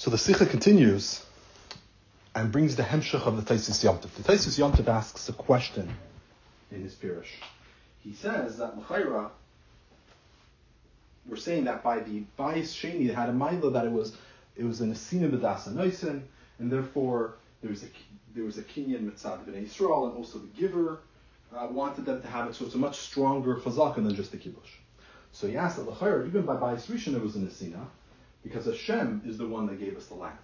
So the Sikha continues and brings the hemshach of the Taisis Yomtiv. The Taisis Yomtiv asks a question in his pirish. He says that L'chaira, we're saying that by the bias sheni, it had a mila that it was it was an asina b'dasa noisin, and therefore there was a there was a kinyan mitzad b'nei Yisrael, and also the giver uh, wanted them to have it, so it's a much stronger chazaka than just the kibush. So he asked that l'chayr, even by bias rishon, it was an asina, because Hashem is the one that gave us the land.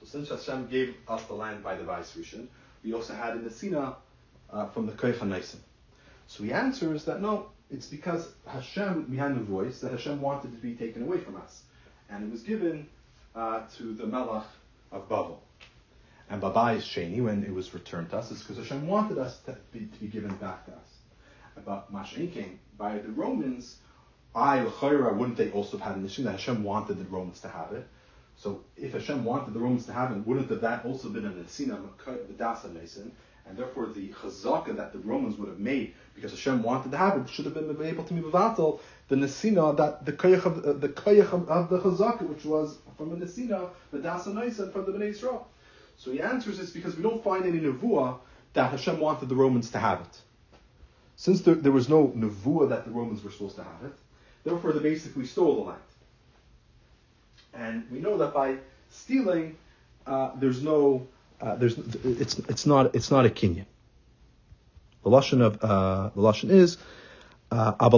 So since Hashem gave us the land by the bias we also had an asina uh, from the koich So he answers that no, it's because Hashem, we had voice that Hashem wanted to be taken away from us. And it was given uh, to the Melach of Babel. And Babai Sheni, when it was returned to us, is because Hashem wanted us to be, to be given back to us. But Mashenking, by the Romans, I, wouldn't they also have had an issue that Hashem wanted the Romans to have it? So if Hashem wanted the Romans to have it, wouldn't have that also have been an Esina, the Dasa Mason? And therefore the chazaka that the Romans would have made, because Hashem wanted to have it, should have been able to be mevatel the nesina that the koyach of uh, the koyach of, of, the chazaka, which was from a nesina, the dasa from the Bnei Yisrael. So he answers this because we don't find any nevuah that Hashem wanted the Romans to have it. Since there, there was no nevuah that the Romans were supposed to have it, therefore they basically stole the land. And we know that by stealing, uh, there's no uh, there's it's it's not it's not a kinyan. The lashon of uh, the lashon is. Uh, on the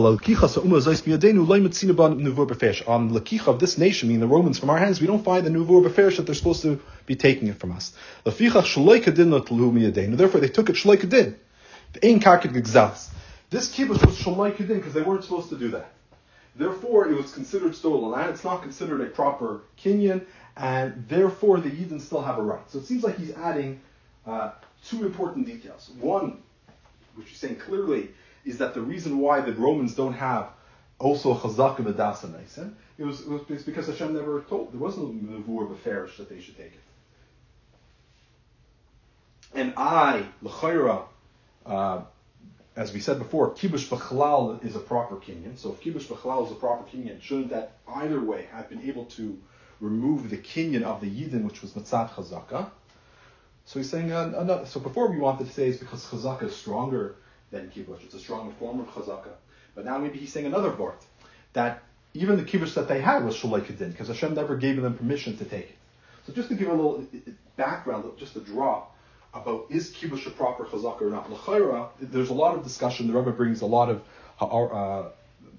lakicha of this nation, meaning the Romans, from our hands, we don't find the nuvur beferish that they're supposed to be taking it from us. Therefore, they took it shloikadin. This kibush was shloikadin because they weren't supposed to do that. Therefore, it was considered stolen land. It's not considered a proper kinyan, and therefore the Yidden still have a right. So it seems like he's adding uh, two important details. One, which he's saying clearly, is that the reason why the Romans don't have also chazaka v'dasa naisen, it was, it was because Hashem never told, there wasn't a nevuah of a farish that they should take it. And I, l'chayra, uh, as we said before, kibush b'chalal is a proper kinyan. So if kibush b'chalal is a proper kinyan, shouldn't that either way have been able to remove the kinyan of the Yidden, which was Matzat Chazaka. So he's saying, uh, another, so before we wanted to say it's because Chazaka is stronger than Kibush, it's a stronger form of Chazaka. But now maybe he's saying another vort, that even the Kibush that they had was Shalai Kedin, because Hashem never gave them permission to take it. So just to give a little background, just a draw about is Kibush a proper Chazaka or not. L'chaira, there's a lot of discussion, the Rebbe brings a lot of uh,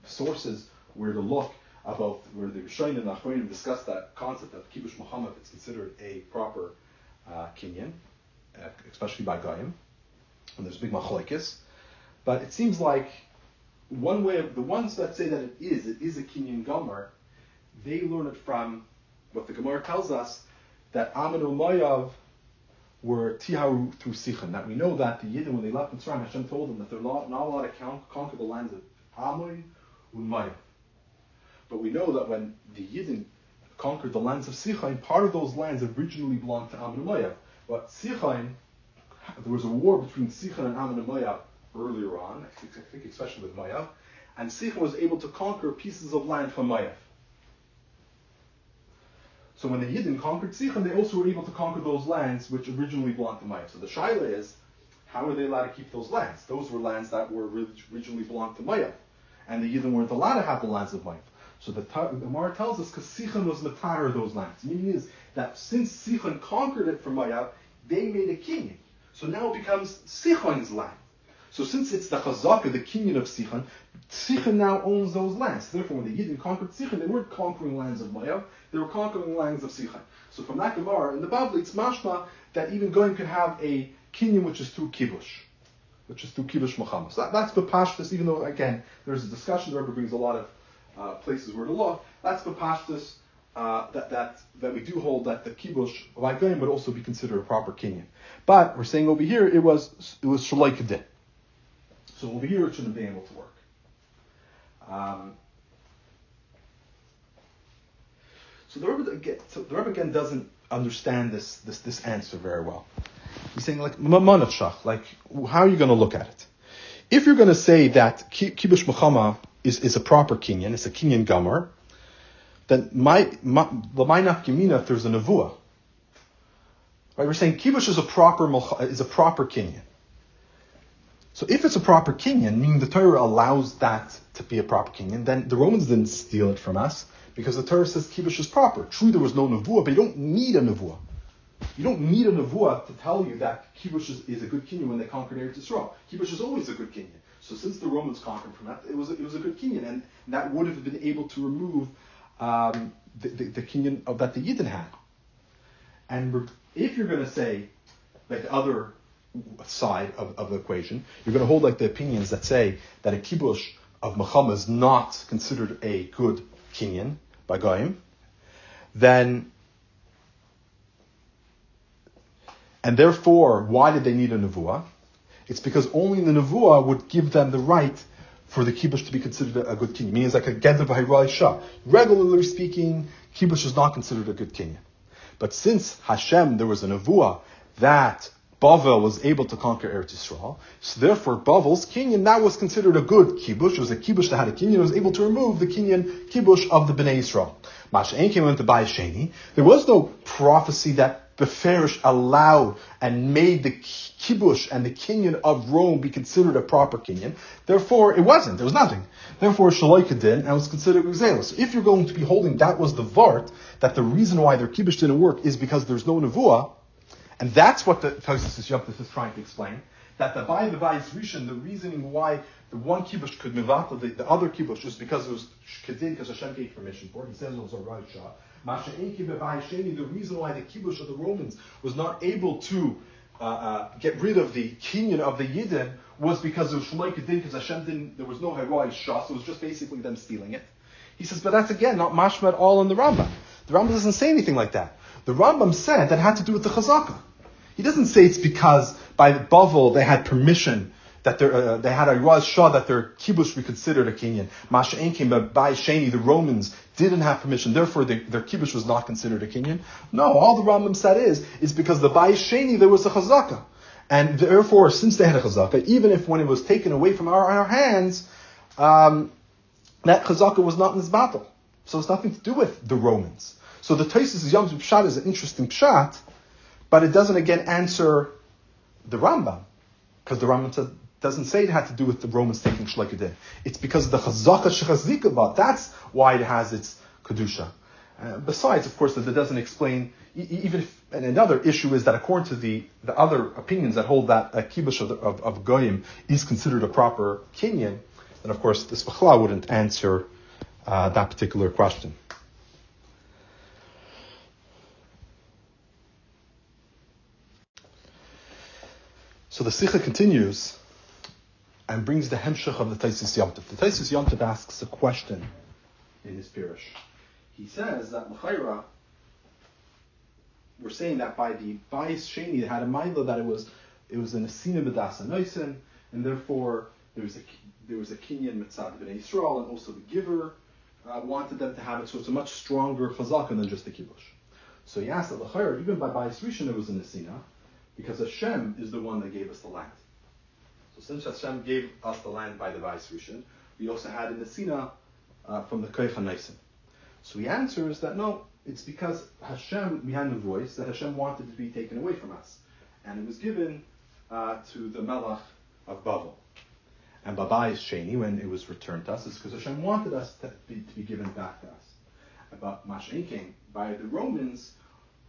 sources where to look about where the Rishonim and Achronim discussed that concept of Kibush Muhammad, it's considered a proper uh, kinyan, uh, especially by Goyim. And there's big machlokes. But it seems like one way of the ones that say that it is, it is a kinyan gomer, they learn it from what the Gemara tells us that Amin Umayyav were tiharu through Sichan. That we know that the Yidden, when they left Mitzrayim, Hashem told them that they're not, not allowed to conquer the lands of Amoy and Mayav. But we know that when the Yidden conquered the lands of Sichain, part of those lands originally belonged to Ammon and Moab. But Sichain, there was a war between Sichain and Ammon and Moab earlier on, I think especially with Moab, and Sichain was able to conquer pieces of land from Moab. So when the Yidden conquered Sichain, they also were able to conquer those lands which originally belonged to Moab. So the Shaila is, how were they allowed to keep those lands? Those were lands that were originally belonged to Moab. And the Yidden weren't allowed to have the lands of Moab. So the, the Gemara tells us because Sichon was matar of those lands. Meaning is that since Sichon conquered it from Moab, they made a king. So now it becomes Sichon's land. So since it's the Chazaka, the kinyan of Sichon, Sichon now owns those lands. Therefore, when the Yidden conquered Sichon, they weren't conquering lands of Moab, they were conquering lands of Sichon. So from that Gemara, in the Bible, it's mashma that even going could have a kinyan which is through Kibush, which is through Kibush Muhammad. So that, that's Bepashtas, even though, again, there's a discussion, the Rebbe brings a lot of uh, places where to look. That's the uh, that, that, that we do hold that the kibush like goyim would also be considered a proper kinyan. But we're saying over here it was it was shalai kedin. So over here it shouldn't be able to work. Um, so the Rebbe, again, so the Rebbe again doesn't understand this, this, this answer very well. He's saying like like how are you going to look at it? If you're going to say that kibush muhammad is, is a proper kinyan, it's a kinyan gomer, then my, nafkamina if there's a nevuah. Right, we're saying kibush is a proper is a proper kinyan. So if it's a proper kinyan, meaning the Torah allows that to be a proper kinyan, then the Romans didn't steal it from us because the Torah says kibush is proper. True, there was no nevuah, but you don't need a nevuah. You don't need a nevuah to tell you that kibush is, is a good kinyan when they conquered Eretz Yisrael. Kibush is always a good kinyan. So since the Romans conquered from that, it was a, it was a good kinyan, and that would have been able to remove um, the, the, the kinyan of, that the Yidden had. And if you're going to say like the other side of, of the equation, you're going to hold like the opinions that say that a kibush of Muhammad is not considered a good kinyan by Goyim, then and therefore, why did they need a nevuah? It's because only the nevuah would give them the right for the kibush to be considered a, good kinyan. Meaning it's like a v'hayrai shah. Regularly speaking, kibush is not considered a good kinyan. But since Hashem, there was a nevuah that Bavel was able to conquer Eretz Yisrael, so therefore Bavel's kinyan, that was considered a good kibush. It was a kibush that had a kinyan, it was able to remove the kinyan kibush of the Bnei Yisrael. Masha'en came into Sheni. There was no prophecy that Beferish allowed and made the kibush and the kinyan of Rome be considered a proper kinyan. Therefore, it wasn't. There was nothing. Therefore, Shaloika did and was considered Gzelos. So if you're going to be holding that was the Vart, that the reason why their kibush didn't work is because there's no Nevuah, and that's what the Tosis Yomtis is trying to explain, that the by the Bayis Rishon, the reasoning why the one kibush could move out the, the other kibush was because it was kedin, because Hashem gave permission for it. He says it was a right shot. The reason why the kibush of the Romans was not able to uh, uh, get rid of the kinyan of the Yidden was because it of Shloik Kedin, because Hashem didn't, there was no heroic so it was just basically them stealing it. He says, but that's again not mashma at all in the Rambam. The Rambam doesn't say anything like that. The Rambam said that had to do with the chazaka. He doesn't say it's because by Bavel they had permission that uh, they had a Raz Shah that their kibush be considered a kinyan. Masha'en came by Shani, the Romans didn't have permission, therefore their kibush was not considered a kinyan. No, all the Rambam said is, is because the by Shani there was a chazaka. And therefore, since they had a chazaka, even if when it was taken away from our, our hands, um, that chazaka was not in this battle. So it's nothing to do with the Romans. So the Taisis Yom Pshat is an interesting pshat, but it doesn't again answer the Rambam. Because the Rambam doesn't say it had to do with the Romans taking Shlekadeh. It's because of the Chazaka Shechazikabah. That's why it has its Kedusha. Uh, besides, of course, that it doesn't explain, even if, and another issue is that according to the, the other opinions that hold that a kibush of, of, of Goyim is considered a proper kinyan, then of course this Bechla wouldn't answer uh, that particular question. So the Sikha continues and brings the hemshach of the Taisis Yomtiv. The Taisis Yomtiv asks a question in his pirish. He says that L'chaira, we're saying that by the Bayis Sheni, it had a Maila that it was it was an Asina B'dasa Noisin, and therefore there was a there was a Kinyan Mitzad B'nai Yisrael, and also the giver uh, wanted them to have it, so it's a much stronger chazaka than just the kibush. So he asked that L'chaira, even by Bayis Rishon, it was an Asina, because Hashem is the one that gave us the land. So since Hashem gave us the land by the Vais Rishon, we also had in the Sina uh, from the Koich HaNaisim. So he answers that no, it's because Hashem, we had voice that Hashem wanted to be taken away from us. And it was given uh, to the Melach of Bavel. And Babai is Sheni, when it was returned to us, is because Hashem wanted us to be, to be given back to us. But Mashen came by the Romans,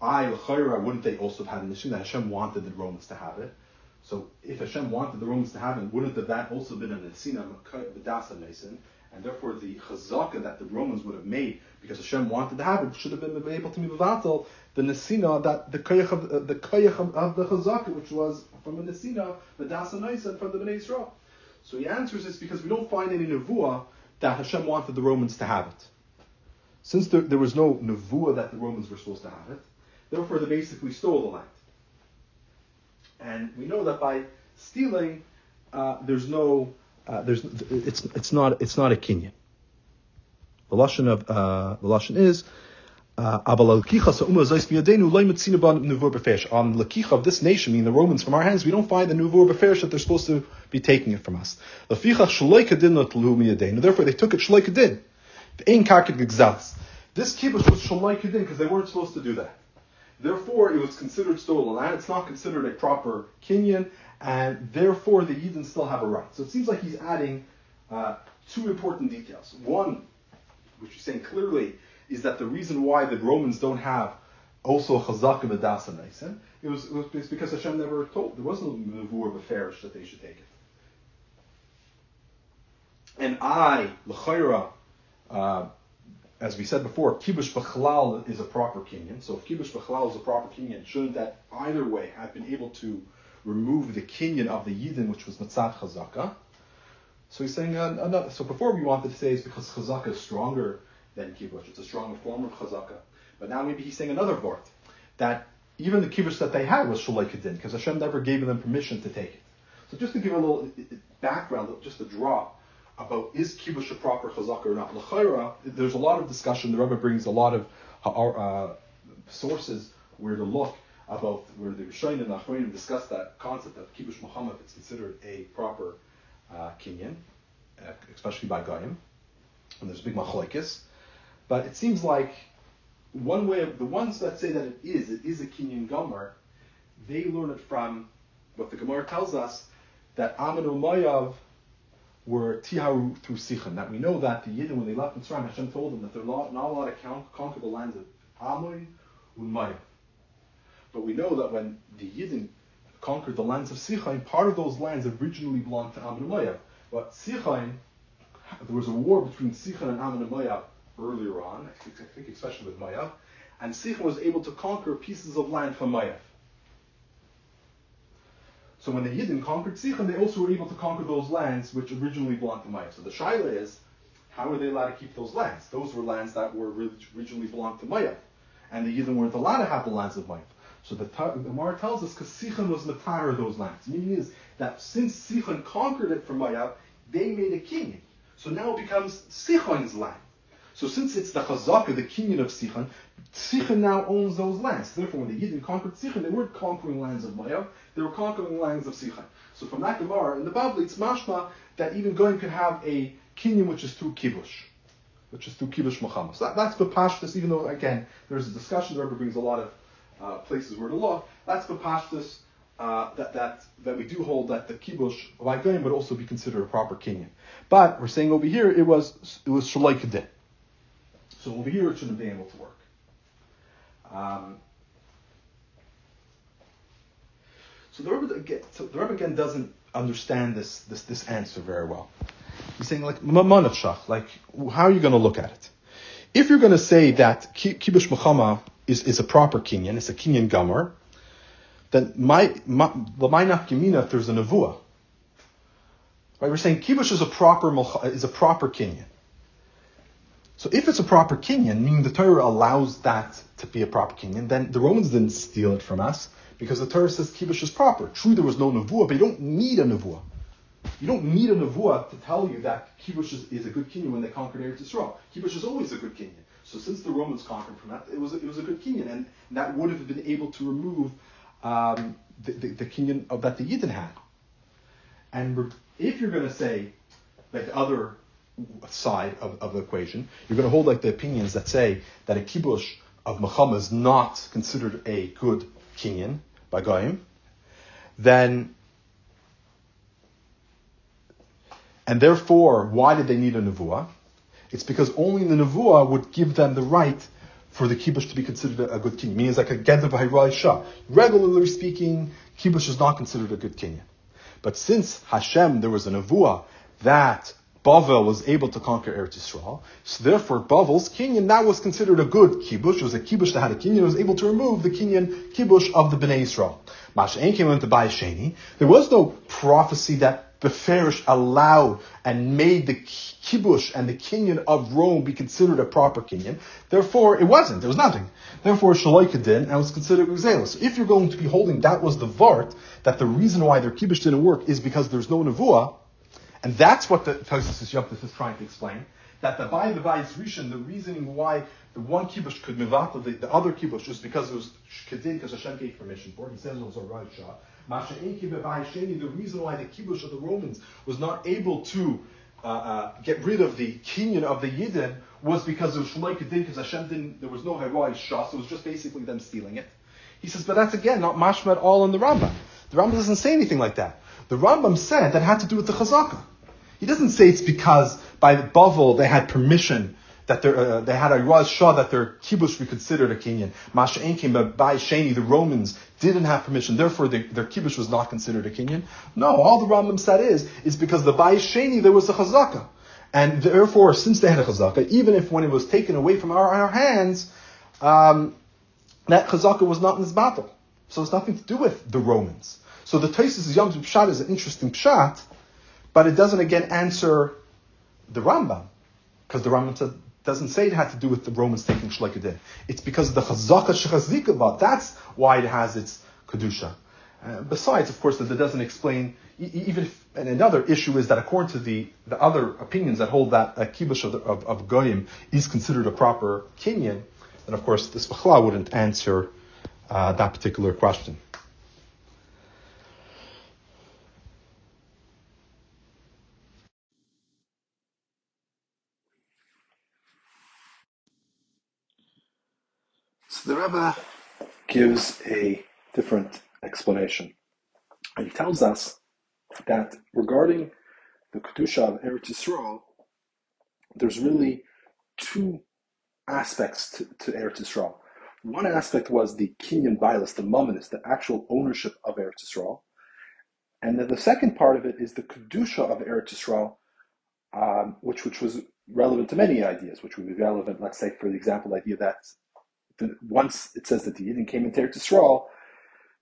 I, wouldn't they also have had an issue that Hashem wanted the Romans to have it? So if Hashem wanted the Romans to have it, wouldn't have that also been an Esina B'dasa Mason? And therefore the chazaka that the Romans would have made, because Hashem wanted to have it, should have been able to be mevatel the Nesina, that the koyach of uh, the koyach of, of, the chazaka, which was from a Nesina, the Dasa Mason from the Bnei Yisrael. So he answers this because we don't find any nevuah that Hashem wanted the Romans to have it. Since there, there was no nevuah that the Romans were supposed to have it, therefore they basically stole the land. And we know that by stealing, uh, there's no, uh, there's, it's, it's not, it's not a kinyan. The lashon of uh, the lashon is. Uh, on the lakicha of this nation, meaning the Romans, from our hands, we don't find the nuvur beferish that they're supposed to be taking it from us. Therefore, they took it shloikadin. This kibush was shalai kedin because they weren't supposed to do that. Therefore, it was considered stolen land. It's not considered a proper kinyan, and therefore the Yidden still have a right. So it seems like he's adding uh, two important details. One, which he's saying clearly, is that the reason why the Romans don't have also chazaka v'dasa naisen, it was, it was because Hashem never told, there wasn't a nevuah of a farish that they should take it. And I, l'chayra, uh, as we said before, kibush b'chalal is a proper kinyan. So if kibush b'chalal is a proper kinyan, shouldn't that either way have been able to remove the kinyan of the yidin, which was matzat chazaka? So he's saying uh, another. So before we wanted to say it's because chazaka is stronger than kibush. It's a stronger form of chazaka. But now maybe he's saying another vort that even the kibush that they had was shalai kedin because Hashem never gave them permission to take it. So just to give a little background, just a drop about is kibush a proper chazaka or not. L'chayra, there's a lot of discussion. The Rebbe brings a lot of uh, sources where to look about where the Rishonim and the Achronim discuss that concept of kibush Muhammad. It's considered a proper uh, kinyan, uh, especially by Goyim. And there's big machlokes. But it seems like one way of the ones that say that it is, it is a kinyan gomer, they learn it from what the Gemara tells us that Amanu Mayav were tiharu through Sichan. That we know that the Yidden, when they left Mitzrayim, Hashem told them that they're not, allowed to conquer the lands of Amoy and Mayav. But we know that when the Yidden conquered the lands of Sichain, part of those lands originally belonged to Ammon and Moab. But Sichain, there was a war between Sichain and Ammon and Moab earlier on, I think, especially with Moab, and Sichain was able to conquer pieces of land from Moab. So when the Yidden conquered Sichon, they also were able to conquer those lands which originally belonged to Moab. So the Shaila is, how were they allowed to keep those lands? Those were lands that were originally belonged to Moab. And the Yidden weren't allowed to have the lands of Moab. So the, Gemara tells us because Sichon was Matar of those lands. Meaning is that since Sichon conquered it from Moab, they made a king. So now it becomes Sichon's land. So since it's the Chazaka, the kinyan of Sichon, Sichon now owns those lands. Therefore, when the Yidden conquered Sichon, they weren't conquering lands of Moab, they were conquering lands of Sichon. So from that Gemara, in the Bible, it's mashma that even going could have a kinyan which is through kibush, which is through kibush Muhammad. So that, that's Bapashtas, even though, again, there's a discussion, the Rebbe brings a lot of uh, places where to look, that's Bapashtas, uh, that, that, that we do hold that the kibush of going would also be considered a proper kinyan. But we're saying over here it was it was shalai kedin. So over here it shouldn't be able to work. Um, so the Rebbe, again, so the Rebbe again doesn't understand this, this, this answer very well. He's saying like, like, how are you going to look at it? If you're going to say that kibush mechama is, is a proper kinyan, it's a kinyan gomer, then my, my, if there's a nevuah. Right, we're saying kibush is a proper is a proper kinyan. So if it's a proper kinyan, meaning the Torah allows that to be a proper kinyan, then the Romans didn't steal it from us because the Torah says kibush is proper. True, there was no nevuah, but you don't need a nevuah. You don't need a nevuah to tell you that kibush is, is a good kinyan when they conquered Eretz Yisrael. Kibush is always a good kinyan. So since the Romans conquered from that, it was a, it was a good kinyan, and that would have been able to remove um, the, the, the kinyan of, that the Yidden had. And if you're going to say like the other side of, of the equation. You're going to hold like the opinions that say that a kibush of Muhammad is not considered a good kinyan by Goyim. Then, and therefore, why did they need a nevuah? It's because only the nevuah would give them the right for the kibush to be considered a, good kinyan. Meaning it's like a geder shah. Regularly speaking, kibush is not considered a good kinyan. But since Hashem, there was a nevuah that Bavel was able to conquer Eretz Yisrael. So therefore, Bavel's kinyan, that was considered a good kibush. It was a kibush that had a kinyan. was able to remove the kinyan kibush of the Bnei Yisrael. Masha'en came into Bayesheni. There was no prophecy that Beferish allowed and made the kibush and the kinyan of Rome be considered a proper kinyan. Therefore, it wasn't. There was nothing. Therefore, Shaloika did, and was considered Uzelis. So if you're going to be holding that was the Vart, that the reason why their kibush didn't work is because there's no Nevuah, and that's what the Tosis Yoptis is trying to explain. That the by the Bayis Rishon, the reasoning why the one kibush could mivata the, the other kibush is because it was kedin, because Hashem gave permission for it. He says it was a shot. Masha the reason why the kibush of the Romans was not able to uh, uh, get rid of the kinyan of the Yidden was because it was Shloika Din, because Hashem didn't, there was no Harai Shas, So it was just basically them stealing it. He says, but that's again not mashma at all in the Rambam. The Rambam doesn't say anything like that. The Rambam said that had to do with the Chazaka. He doesn't say it's because by Bavel they had permission that uh, they had a Raz Shah that their kibush be considered a kinyan. Masha came by Shani, the Romans didn't have permission, therefore their kibush was not considered a kinyan. No, all the Rambam said is, is because the Bay Shani there was a Chazaka. And therefore, since they had a Chazaka, even if when it was taken away from our, our hands, um, that Chazaka was not in this battle. So it's nothing to do with the Romans. So the Taisus Yom Pshat is an interesting Pshat, but it doesn't again answer the Rambam. Because the Rambam doesn't say it had to do with the Romans taking Shleikadin. It's because of the Chazaka Shechazikava. That's why it has its Kedusha. Uh, besides, of course, that it doesn't explain, even if, and another issue is that according to the, the other opinions that hold that a kibush of, of, of Goyim is considered a proper kinyan, then of course this Bechla wouldn't answer uh, that particular question. Rebbe gives a different explanation. He tells us that regarding the Kedusha of Eretz Yisrael, there's really two aspects to, to Eretz Yisrael. One aspect was the kinyan Bilas, the Mumminus, the actual ownership of Eretz Yisrael. And then the second part of it is the Kedusha of Eretz Yisrael, um, which, which was relevant to many ideas, which would be relevant, let's say, for the example, idea that once it says that the Yidden came into Eretz Yisrael,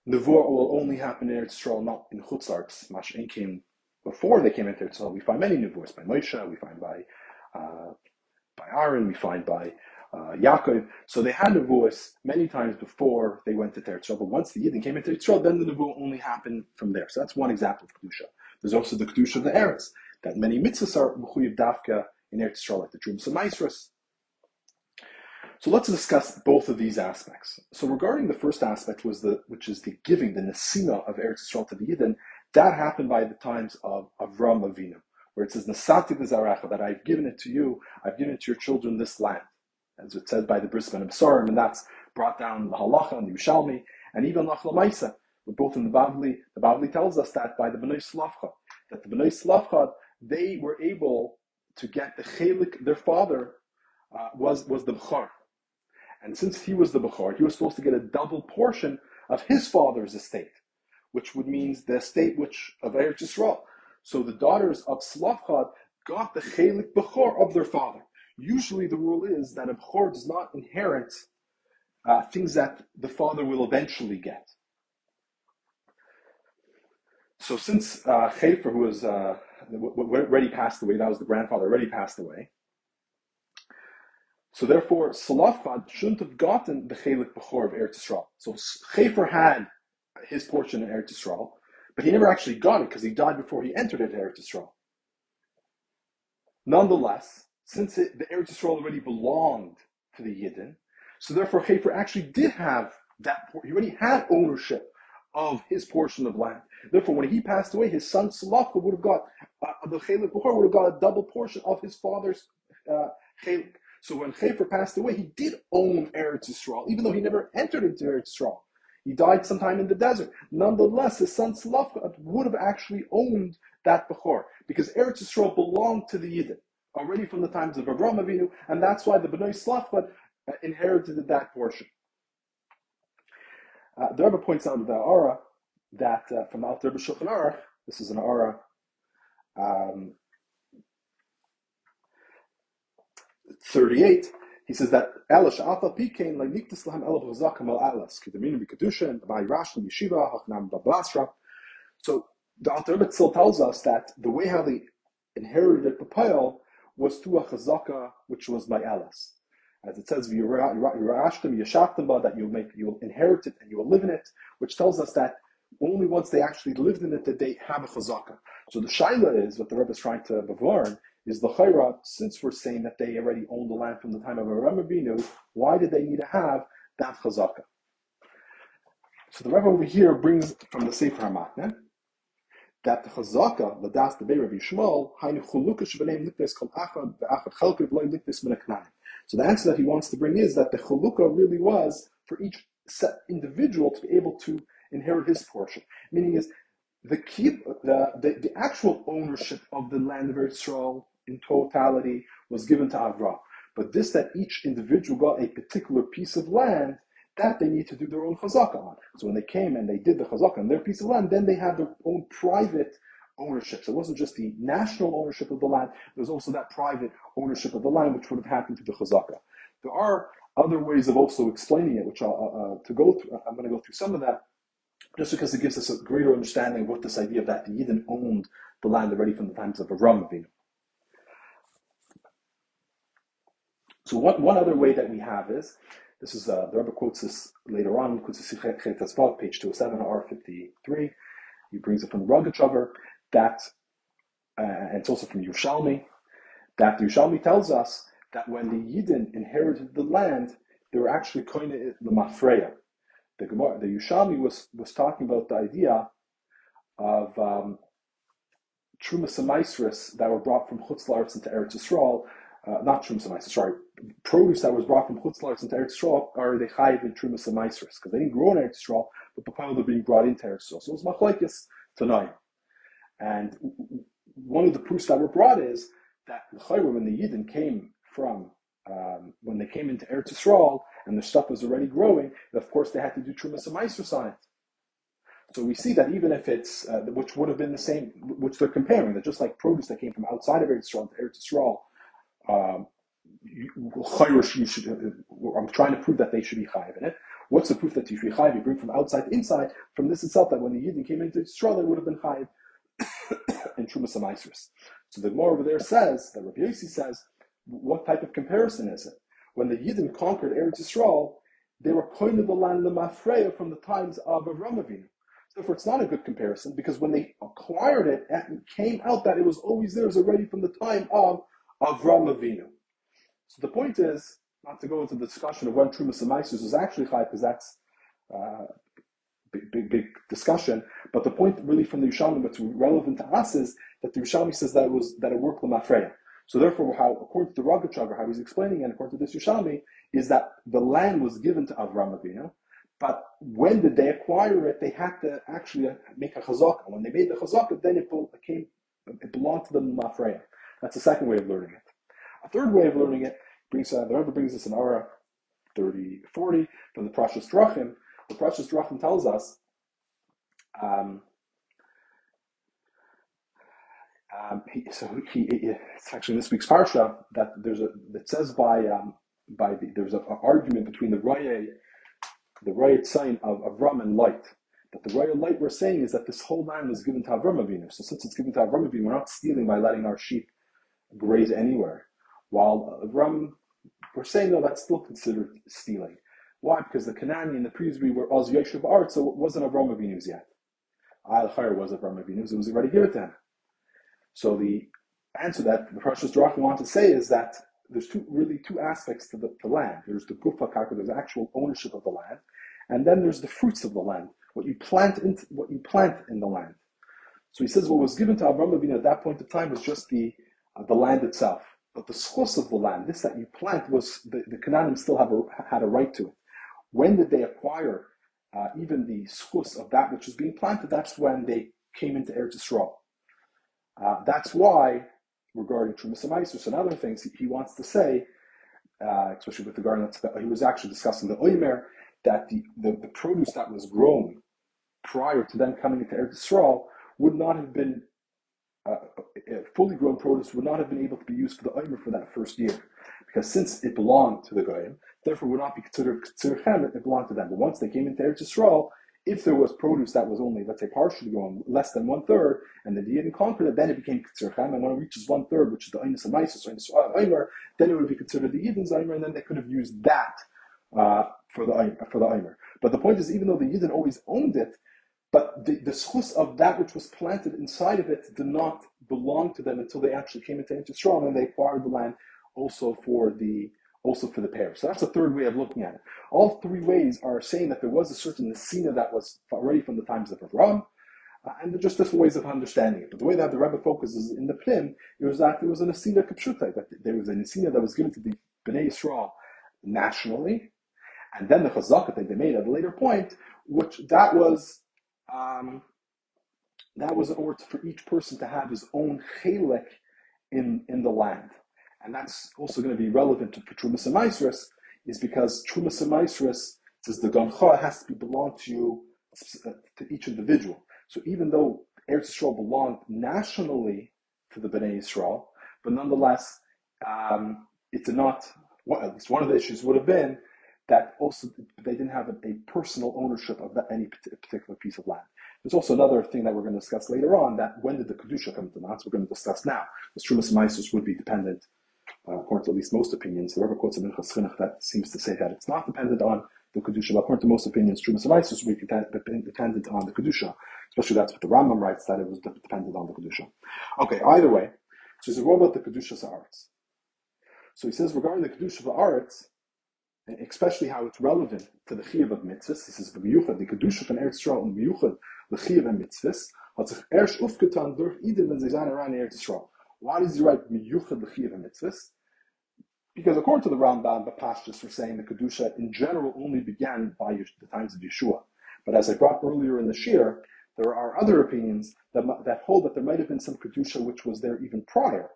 Nevuah will only happen in Eretz Yisrael, not in Chutzarts. Mash'in came before they came into Eretz Yisrael. We find many Nevuahs by Moshe, we find by uh, by Aaron, we find by uh, Yaakov. So they had Nevuahs many times before they went to Eretz Yisrael. But once the Yidden came into Eretz Yisrael, then the Nevuah only happened from there. So that's one example of Kedusha. There's also the Kedusha of the Eretz, that many mitzvahs are Mechuyev Dafka in Eretz Yisrael, like the Trumas and Maisras, so let's discuss both of these aspects. So regarding the first aspect was the, which is the giving, the nesina of Eretz Yisrael to the Yidden, that happened by the times of Avram Avinu, where it says, Nasati Zaracha, that I've given it to you, I've given it to your children this land. As it said by the Bris Bein Habsarim, and that's brought down the Halacha and the Yerushalmi, and even Lachla Maisa, both in the Bavli, the Bavli tells us that by the Bnei Slavcha, that the Bnei Slavcha, they were able to get the Chelik, their father uh, was, was the Bchar, and since he was the Bukhar, he was supposed to get a double portion of his father's estate, which would mean the estate which of Eretz Yisrael. So the daughters of Slavchad got the Chelik Bukhar of their father. Usually the rule is that a Bukhar does not inherit uh, things that the father will eventually get. So since uh, who was uh, already passed away, that was the grandfather, already passed away, so therefore, Salafad shouldn't have gotten the Chelik Bechor of Eretz Yisrael. So Chefer had his portion in Eretz Yisrael, but he never actually got it because he died before he entered into Eretz Yisrael. Nonetheless, since it, the Eretz Yisrael already belonged to the Yidden, so therefore Chefer actually did have that, portion. he already had ownership of his portion of land. Therefore, when he passed away, his son Salafka would have got, uh, the Chelik Bechor would have got a double portion of his father's uh, Chelik. So when Chefer passed away, he did own Eretz Yisrael, even though he never entered into Eretz Yisrael. He died sometime in the desert. Nonetheless, his son Slavkat would have actually owned that Bechor, because Eretz Yisrael belonged to the Yidden, already from the times of Avraham Avinu, and that's why the Bnei Slavkat uh, inherited that portion. Uh, the Rebbe points out in the Ara that uh, from Alter Rebbe Shulchan Aruch, this is an Ara um, 38, he says that Elish Alpha Pikain like Niktis Lahem Elav Zakam El Atlas, Kedaminu Bikadusha, and By Rashim Yeshiva, Hachnam Bablasra. So the Alter Rebbe still tells us that the way how they inherited Papayel was through a chazaka, which was by Elas. As it says, Yerashtim Yashaftim, that you'll make, you'll inherit it and you will live in it, which tells us that only once they actually lived in it did they have a chazaka. So the shaila is what the Rebbe is trying to learn is the chayra, since we're saying that they already owned the land from the time of Aram Abinu, why did they need to have that chazaka? So the Rebbe over here brings from the Sefer HaMatne that the chazaka, the das the Rabbi Shmuel, hainu chuluka shbeneim liknes kol achad ve'achad chelke v'loy liknes min So the answer that he wants to bring is that the chuluka really was for each individual to be able to inherit his portion. Meaning is the keep the, the, the actual ownership of the land of Israel in totality was given to Avram. But this that each individual got a particular piece of land, that they need to do their own chazaka on. So when they came and they did the chazaka on their piece of land, then they had their own private ownership. So it wasn't just the national ownership of the land, there was also that private ownership of the land, which would have happened to the chazaka. There are other ways of also explaining it, which I'll, uh, to go through. I'm going to go through some of that, just because it gives us a greater understanding of what this idea of that the Yidden owned the land already from the times of Avram Avinu. So one, one other way that we have is, this is, uh, the Rebbe quotes this later on, quotes this page 207 R53. He brings it from Rogachover that, uh, and it's also from Yerushalmi, that the Yerushalmi tells us that when the Yidden inherited the land, they were actually coined the Mafreya. The Gemara, the was, was talking about the idea of um, Trumas and that were brought from Chutz into Eretz Yisrael, uh, not Trumas and sorry, produce that was brought from Chutz into Eretz Yisrael are they chayiv in Trumas and because they didn't grow in Eretz Yisrael, but the they're being brought into Eretz Yisrael. So it was machlekes tonight. And one of the proofs that were brought is that when the Yidden came from um, when they came into Eretz Yisrael and the stuff was already growing, of course they had to do Trumas and on it. So we see that even if it's, uh, which would have been the same, which they're comparing, that just like produce that came from outside of Eretz Yisrael to Eretz Yisrael, um, you should, uh, I'm trying to prove that they should be chayiv in it. What's the proof that you should be chayiv? You bring from outside to inside. From this itself, that when the Yidden came into Yisrael, they would have been chayiv in Trumas Amaisris. So the Gemara over there says, that Rabbi Yossi says, what type of comparison is it? When the Yidden conquered Eretz Yisrael, they were coined the land Lemafreya from the times of Avram Avinu. Therefore, it's not a good comparison because when they acquired it, it came out that it was always there, already from the time of Avram Avinu. So the point is, not to go into the discussion of when Trumas and is actually high, because that's uh, big, big, big discussion. But the point really from the Yerushalmi, what's relevant to us is that the Yerushalmi says that it was that it worked Lamafreya. So therefore, how according to the Rogachover, how he's explaining it, according to this Yerushalmi, is that the land was given to Avram Avinu, but when did they acquire it? They had to actually make a chazaka. When they made the chazaka, then it became it belonged to the Mafreya. That's the second way of learning it. A third way of learning it brings uh, the Rebbe brings us in Ara 30, 40 from the Prashas Drachim. The Prashas Drachim tells us um, um, he, so he, it's actually this week's parsha that there's a that says by um, by the, there's an argument between the Raya the Raya sign of Avram and Light. That the Raya Light we're saying is that this whole land was given to Avram Avinu. So since it's given to Avram Avinu, we're not stealing by letting our sheep graze anywhere. While uh, Avram, we're saying no, that's still considered stealing. Why? Because the Canaan and the Prisri were Oz Yeshiv Art, so it wasn't Avram Avinu's yet. Al Khair was Avram Avinu's, it was already given to him. So the answer that the Prashas Drachim want to say is that there's two really two aspects to the, land. There's the gufa karka, there's actual ownership of the land, and then there's the fruits of the land, what you plant into what you plant in the land. So he says what was given to Avram Avinu at that point of time was just the uh, the land itself, but the schos of the land, this that you plant, was the, the Canaanim still have a, had a right to it. When did they acquire uh, even the schos of that which was being planted? That's when they came into Eretz Yisrael. Uh, that's why, regarding Trumas and other things, he, he, wants to say, uh, especially with regard to the, he was actually discussing the Oimer, that the, the, the, produce that was grown prior to them coming into Eretz Yisrael would not have been uh, fully grown produce would not have been able to be used for the Omer for that first year. Because since it belonged to the Goyim, therefore would not be considered Tzirchem, it belonged to them. But once they came into Eretz Yisrael, if there was produce that was only, let's say, partially grown, less than one third, and the didn't conquer it, then it became Tzirchem. And when it reaches one third, which is the Einis and Isis, or Eimer, then it would be considered the Yidden's Eimer, and then they could have used that uh, for the for the Eimer. But the point is, even though the Yidden always owned it, but the, the schus of that which was planted inside of it did not belong to them until they actually came into Israel and they acquired the land also for the also for the pair. So that's a third way of looking at it. All three ways are saying that there was a certain Nesina that was already from the times of Avram, Uh, and they're just different ways of understanding it. But the way that the Rebbe focuses in the Plim, it was that there was a Asina Kapshuta, that there was an Asina that was given to the Bnei Yisrael nationally, and then the Chazakah that they made at a later point, which that was um, that was in order for each person to have his own chelik in, in the land. And that's also going to be relevant to Trumas and Maisris, is because Trumas and Maisris says the Gancha has to be belong to you, to each individual. So even though Eretz Yisrael belonged nationally to the Bnei Yisrael, but nonetheless, um, not, well, at least one of the issues would have been that also they didn't have a, a personal ownership of that, any particular piece of land. There's also another thing that we're going to discuss later on that when did the Kedusha come to That's we're going to discuss now. The Trumas Maisus would be dependent, uh, according to at least most opinions. Rebbe quotes a Minchas Chinuch that seems to say that it's not dependent on the Kedusha, but according to most opinions, Trumas Maisus would be dependent on the Kedusha. Especially that's what the Rambam writes, that it was dependent on the Kedusha. Okay, either way, so he says, what about the Kedusha's arts? So he says, regarding the Kedusha arts, especially how it's relevant to the Chiyav of mitzvahs. He says, the Kedusha von Eretz Yisrael and B'yuchad L'chiv and mitzvahs, hat sich erst aufgetan durch Iden, wenn sie sein around Eretz Yisrael. Why does he write Miyuchad L'chiv and mitzvahs? Because according to the Rambam, the pastors were saying the Kedusha in general only began by the times of Yeshua. But as I brought earlier in the Shir, there are other opinions that, that hold that there might have been some Kedusha which was there even prior.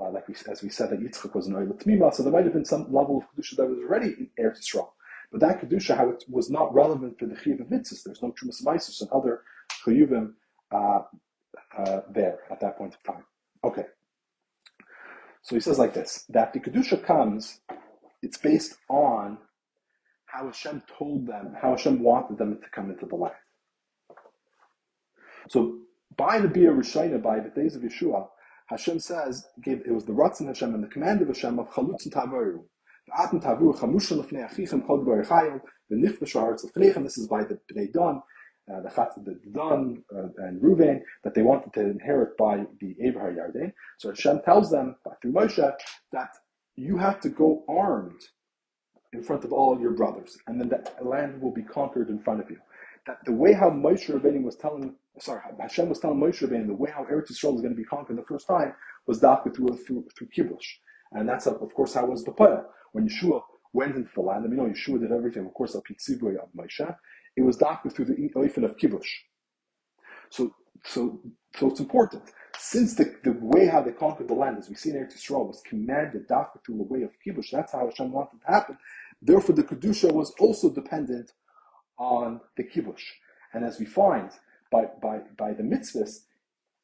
Uh, like we, as we said, that Yitzchak was an Oil Tmima, so there might have been some level of Kedusha that was already in Eretz Yisrael. But that kedusha, how it was not relevant for the chiyuv of mitzvahs. There's no trumas maisus and other chiyuvim uh, uh, there at that point of time. Okay. So he says like this: that the kedusha comes, it's based on how Hashem told them, how Hashem wanted them to come into the land. So by the Bia Rishayna, by the days of Yeshua, Hashem says, gave, it was the Ratzin Hashem and the command of Hashem of Chalutz and Tavaru. This is by the Bnei Dan, uh, the Chatz the Don uh, and Ruvain, that they wanted to inherit by the Abraham Yarden. So Hashem tells them through Moshe that you have to go armed in front of all your brothers, and then the land will be conquered in front of you. That the way how Moshe Rabbeinu was telling, sorry, Hashem was telling Moshe Rabbeinu the way how Eretz Yisrael was going to be conquered the first time was that through through through kibush, and that's of course how was the Paya when Yeshua went into the land, and we know Yeshua did everything, of course, of Pitzibui of Moshe, it was doctored through the Oifen of Kibush. So, so, so it's important. Since the, the way how they conquered the land, as we see in Eretz Yisrael, was commanded doctored through the way of Kibush, that's how Hashem wanted to happen. Therefore, the Kedusha was also dependent on the Kibush. And as we find by, by, by the mitzvahs,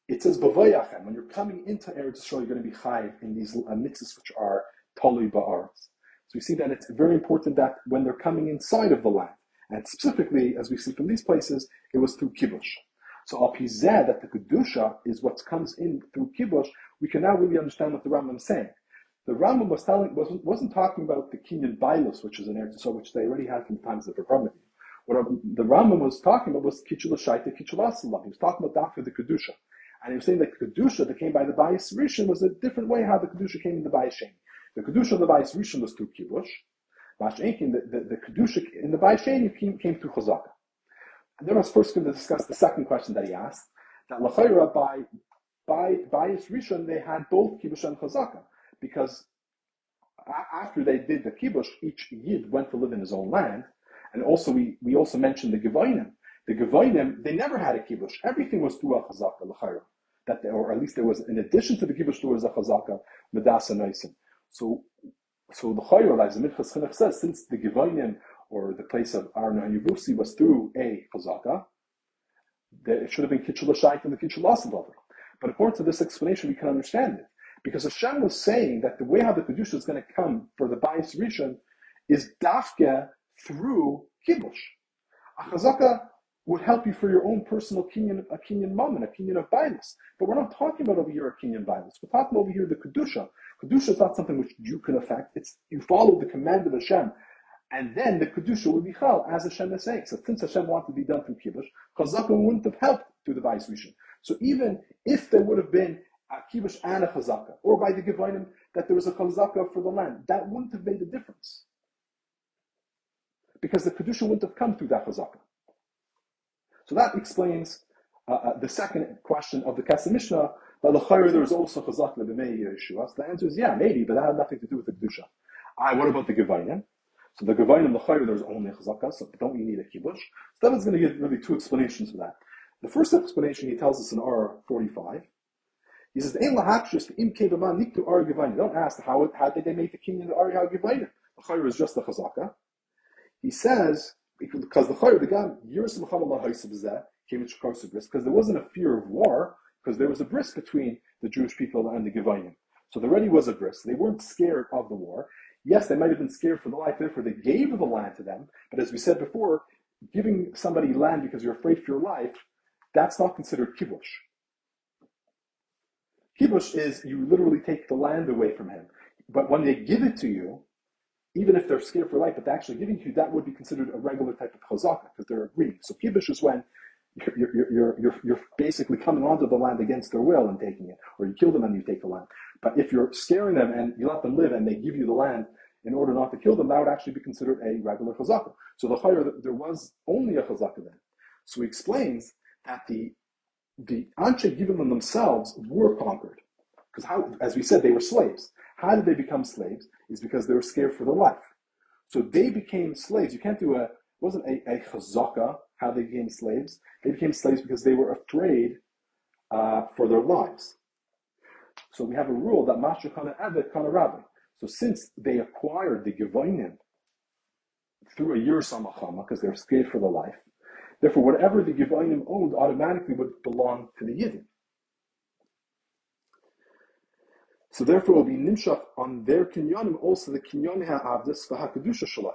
it says, when you're coming into Eretz Yisrael, you're going to be chayiv in these uh, mitzvahs which are tali ba'aretz. So we see that it's very important that when they're coming inside of the land, and specifically, as we see from these places, it was through kibush. So al pizeh, that the kedusha is what comes in through kibush, we can now really understand what the Rambam is saying. The Rambam was telling wasn't, wasn't talking about the kinyan Bailus, which is an Eretz which they already had from the times of the Abraham. What the Rambam was talking about was Kichul Shaita, Kichul Asalam. He was talking about for the Kedusha. And he was saying that the Kedusha that came by the Bayis Rishon was a different way how the Kedusha came in the Bayis Shem. The Kedusha of the Bayis Rishon was through Kibush. The, the, the Kedusha in the Bayis Sheni came, came through Chazaka. And then I was first going to discuss the second question that he asked, that Lachayra by, by Bayis Rishon, they had both Kibush and Chazaka, because after they did the Kibush, each Yid went to live in his own land, and also we, we also mentioned the Gevoinim. The Gevoinim, they never had a Kibush. Everything was through a Chazaka, Lachayra. That they, or at least there was, in addition to the Kibush, there was a Chazaka, Medasa Naisim. So, so the Chayra, as the Minchas Chinuch says, since the Givonim or the place of Arna and Yuvusi was through a Chazaka, it should have been Kitchul Shait and the Kitchul Asadover. But according to this explanation, we can understand it. Because Hashem was saying that the way how the Kedusha is going to come for the Bayis Rishon is dafke through Kibush. A Chazaka would help you for your own personal kinyan, a kinyan moment, a kinyan of bias. But we're not talking about over here a kinyan bias. We're talking over here the Kedusha. Kedusha is not something which you can affect. It's you follow the command of Hashem. And then the Kedusha will be Chal, as Hashem is saying. So since Hashem wanted to be done through Kibush, Chazaka wouldn't have helped through the Bayis Rishon. So even if there would have been a Kibush and a Chazaka, or by the Givonim that there was a Chazaka for the land, that wouldn't have made a difference. Because the Kedusha wouldn't have come through that Chazaka. So that explains uh, uh, the second question of the Kesef Mishnah, that the there is also chazak lebemei Yeshua. So the answer is yeah, maybe, but that had nothing to do with the kedusha. I, what about the Gevainim? So the Gevainim, the Chayr, there's only chazaka, so don't you need a kibush? So is going to give really two explanations for that. The first explanation he tells us in R45. He says, Ein lahakshus im kebaman niktu ar. Don't ask how, how did they make the king of the Ar Gevainim. The Chayr is just the chazaka. He says, because the Chayr, the Gam, Yiris Muhammad came into because there wasn't a fear of war, because there was a bris between the Jewish people and the Gevainim. So there already was a bris. They weren't scared of the war. Yes, they might have been scared for the life, therefore they gave the land to them. But as we said before, giving somebody land because you're afraid for your life, that's not considered kibush. Kibush is you literally take the land away from him. But when they give it to you, even if they're scared for life, but they're actually giving to you, that would be considered a regular type of chazaka because they're agreeing. So kibush is when you're, you're, you're, you're, basically coming onto the land against their will and taking it, or you kill them and you take the land. But if you're scaring them and you let them live and they give you the land in order not to kill them, that would actually be considered a regular chazaka. So the higher there was only a chazaka then. So he explains that the the Anshe given them themselves were conquered. Because how, as we said, they were slaves. How did they become slaves? Is because they were scared for their life. So they became slaves. You can't do a wasn't a, a chazaka how they became slaves. They became slaves because they were afraid uh, for their lives. So we have a rule that Masha Kana Evet Kana Rabbi. So since they acquired the Gevoinim through a year Samachama, because they're scared for their life, therefore whatever the Gevoinim owned automatically would belong to the Yidden. So therefore will be nimshach on their kinyanim, also the kinyan ha'avdis v'ha'kedusha shalai.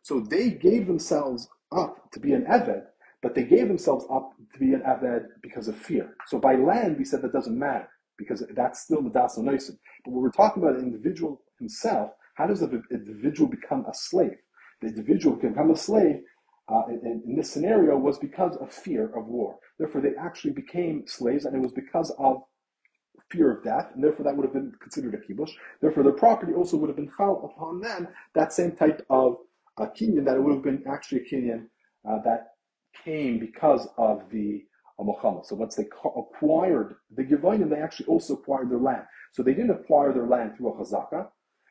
So they gave themselves up to be an Eved, but they gave themselves up to be an Eved because of fear. So by land, we said that doesn't matter because that's still the Das Noisim. But when we're talking about an individual himself, how does the individual become a slave? The individual can become a slave uh, in, in, this scenario was because of fear of war. Therefore, they actually became slaves, and it was because of fear of death, and therefore that would have been considered a kibush. Therefore, their property also would have been chal upon them that same type of a kinyan that it would have been actually a kinyan uh, that came because of the uh, So once they acquired the Gevonim, they actually also acquired their land. So they didn't acquire their land through a chazaka,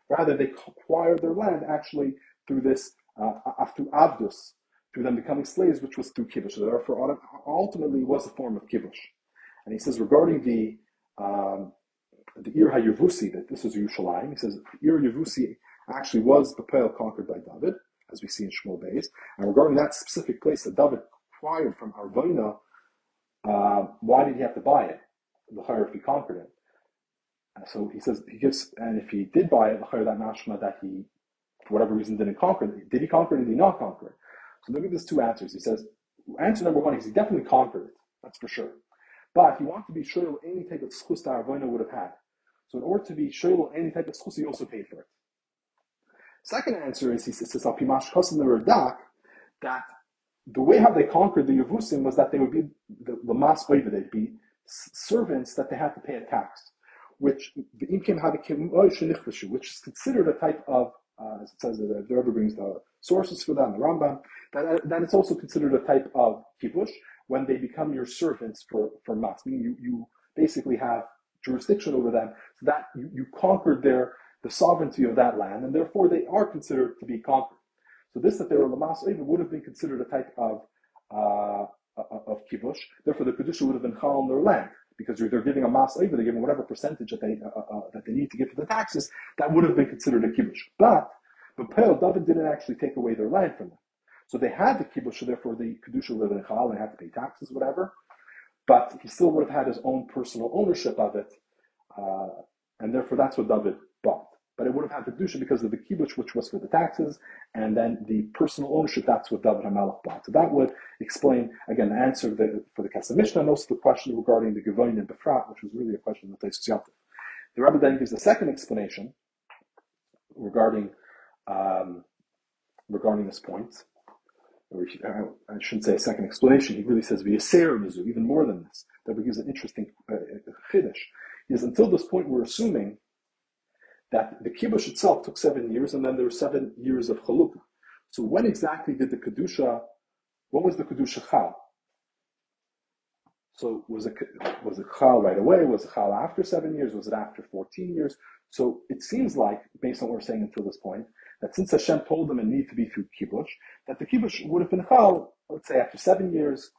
rather they acquired their land actually through this, uh, through avdus, through them becoming slaves, which was through kibush. So therefore, ultimately was a form of kibush. And he says regarding the um, the Ir HaYavusi, that this is Yerushalayim, he says Ir Yavusi actually was the Pale conquered by David as we see in Shmuel Beis. And regarding that specific place that David acquired from Arvona, uh, why did he have to buy it? The higher if he conquered it. And so he says he gives, and if he did buy it, the higher that mashma that he, for whatever reason, didn't conquer. Did he conquer it? Did he not conquer it? So look at these two answers. He says, answer number one is he definitely conquered it. That's for sure. But if you want to be sure of any type of schus that Arvona would have had. So in order to be sure any type of schus, he also paid for it. Second answer is he says Apimash Kosim the Radak that the way how they conquered the Yavusim was that they would be the, the mas they'd be servants that they had to pay a tax, which the imkim had which is considered a type of uh, as it says the Rebbe brings the sources for that, the Rambam, that, that it's also considered a type of kibush when they become your servants for, for mas, meaning you, you basically have jurisdiction over them, so that you, you conquered their the sovereignty of that land, and therefore they are considered to be conquered. So this that they were lamas even would have been considered a type of uh, of kibush. Therefore, the kedusha would have been chal on their land because they're giving a mas they're giving whatever percentage that they uh, uh, that they need to give for the taxes. That would have been considered a kibush. But but Pel David didn't actually take away their land from them. So they had the kibush, therefore the kedusha would in chal and had to pay taxes, whatever. But he still would have had his own personal ownership of it, uh, and therefore that's what David bought but it would have had kedusha because of the kibush, which was for the taxes, and then the personal ownership. That's what David Hamelach bought. So that would explain again the answer the, for the Kesef Mishnah, and also the question regarding the Gavoin and Befrat, which was really a question of the Taisus. The Rebbe then gives a second explanation regarding um, regarding this point. Or I shouldn't say a second explanation. He really says mizu, even more than this. That gives an interesting uh, chiddush. Is until this point we're assuming that the kibush itself took seven years, and then there were seven years of chalukah. So when exactly did the kedusha? What was the kedusha chal? So was it was it chal right away? Was it chal after seven years? Was it after fourteen years? So it seems like, based on what we're saying until this point, that since Hashem told them it needed to be through kibush, that the kibush would have been chal, let's say after seven years,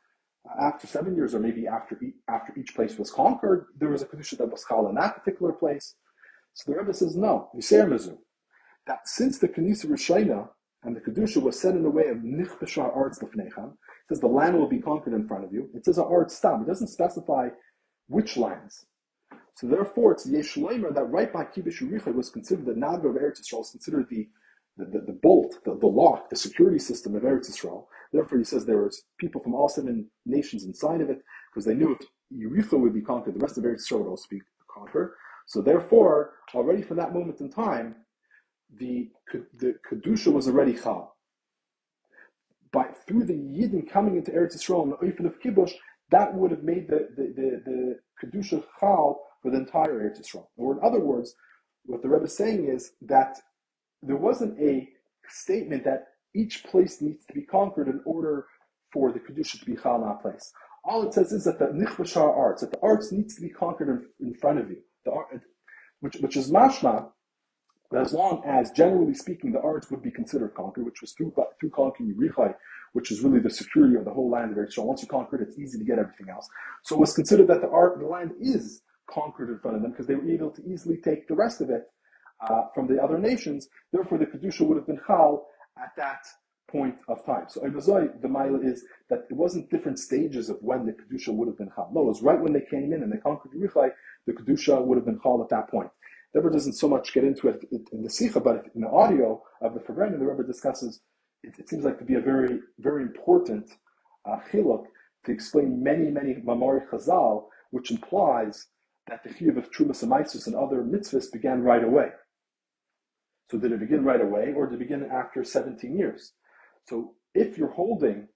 after seven years, or maybe after after each place was conquered, there was a kedusha that was chal in that particular place. So the Rebbe says no, Yisrael Mizu, that since the Kenisa Rishayna and the kedusha was set in the way of nichbeshar arts lefnecham, it says the land will be conquered in front of you. It says an art stam. It doesn't specify which lands. So therefore, it's Yeshleimer that right by Kibush Uricha was considered the Naga of Eretz Yisrael, was considered the the, the, the bolt, the, the lock, the security system of Eretz Yisrael. Therefore, he says there was people from all seven nations inside of it, because they knew if Yericho would be conquered, the rest of Eretz Yisrael would also be conquered. So therefore, already from that moment in time, the, the Kedusha was already Chal. But through the Yidden coming into Eretz Yisrael and the Oifen of Kibush, that would have made the, the, the, the Kedusha Chal for the entire Eretz Yisrael. Or in other words, what the Rebbe is saying is that there wasn't a statement that each place needs to be conquered in order for the Kedusha to be Chal in that place. All it says is that the Nichbashar arts, that the arts needs to be conquered in, in front of you. The art, which, which is mashma, as long as, generally speaking, the arts would be considered conquered, which was through, through conquering Yerichai, which is really the security of the whole land of Israel. Once you conquer it, it's easy to get everything else. So it was considered that the art, the land is conquered in front of them because they were able to easily take the rest of it uh, from the other nations. Therefore, the kedusha would have been chal at that point of time. So Ibazoi, the Maila is that it wasn't different stages of when the kedusha would have been chal. No, it was right when they came in and they conquered Yerichai, the kedusha would have been chal at that point. The Rebbe doesn't so much get into it in the Sikha, but in the audio of the Fagrenim, the Rebbe discusses, it, it, seems like to be a very, very important uh, chiluk to explain many, many Mamari Chazal, which implies that the chiyuv of Trumas and and other mitzvahs began right away. So did it begin right away, or did it begin after 17 years? So if you're holding